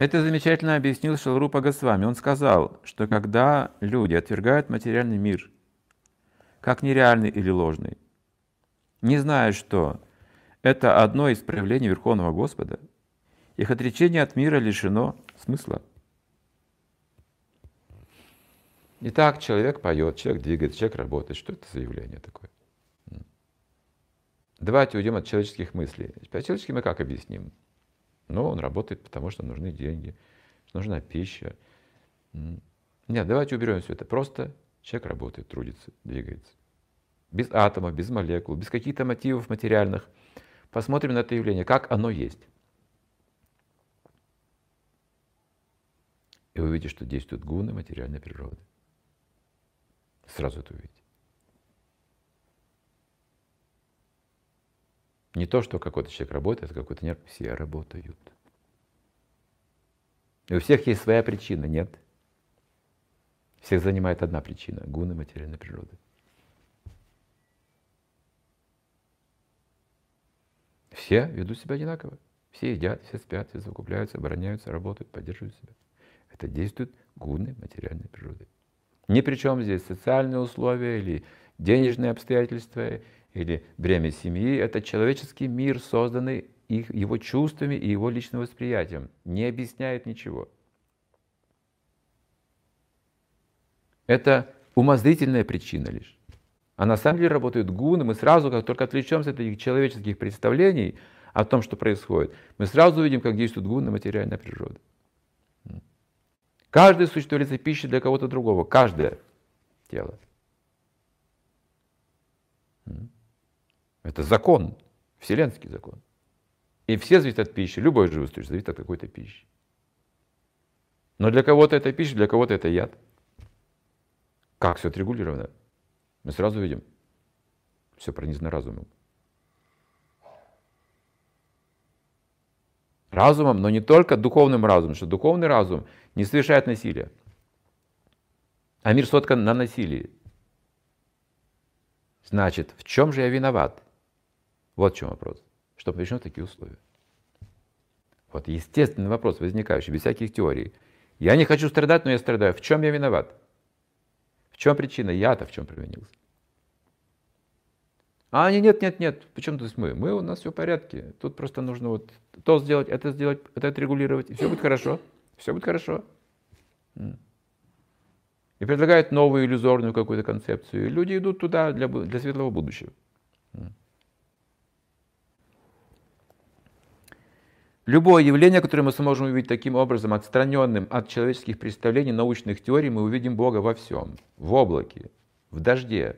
Это замечательно объяснил Шалрупа Госвами. Он сказал, что когда люди отвергают материальный мир как нереальный или ложный, не зная, что это одно из проявлений Верховного Господа, их отречение от мира лишено смысла. Итак, человек поет, человек двигается, человек работает. Что это за явление такое? Давайте уйдем от человеческих мыслей. По человеческим мы как объясним? Ну, он работает, потому что нужны деньги, нужна пища. Нет, давайте уберем все это. Просто человек работает, трудится, двигается. Без атомов, без молекул, без каких-то мотивов материальных. Посмотрим на это явление, как оно есть. И вы увидите, что действуют гуны материальной природы. Сразу это увидите. Не то, что какой-то человек работает, а какой-то нет. Все работают. И у всех есть своя причина, нет? Всех занимает одна причина – гуны материальной природы. Все ведут себя одинаково. Все едят, все спят, все закупляются, обороняются, работают, поддерживают себя. Это действует гуны материальной природы. Ни при чем здесь социальные условия или денежные обстоятельства или бремя семьи, это человеческий мир, созданный их, его чувствами и его личным восприятием, не объясняет ничего. Это умозрительная причина лишь. А на самом деле работают гуны, мы сразу, как только отвлечемся от этих человеческих представлений о том, что происходит, мы сразу увидим, как действует гуны материальная природа. Каждое существо является пищей для кого-то другого, каждое тело. Это закон, вселенский закон. И все зависят от пищи, любое живое существо зависит от какой-то пищи. Но для кого-то это пища, для кого-то это яд. Как все отрегулировано? Мы сразу видим, все пронизано разумом. Разумом, но не только духовным разумом, что духовный разум не совершает насилия. А мир соткан на насилии. Значит, в чем же я виноват? Вот в чем вопрос. Что причем такие условия? Вот естественный вопрос, возникающий, без всяких теорий. Я не хочу страдать, но я страдаю. В чем я виноват? В чем причина? Я-то в чем провинился? А они, нет, нет, нет, почему тут мы? Мы, у нас все в порядке. Тут просто нужно вот то сделать, это сделать, это отрегулировать, и все будет хорошо. Все будет хорошо и предлагают новую иллюзорную какую-то концепцию. И люди идут туда для, для светлого будущего. Любое явление, которое мы сможем увидеть таким образом, отстраненным от человеческих представлений, научных теорий, мы увидим Бога во всем. В облаке, в дожде,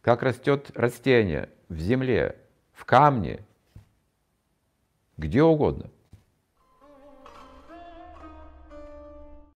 как растет растение, в земле, в камне, где угодно –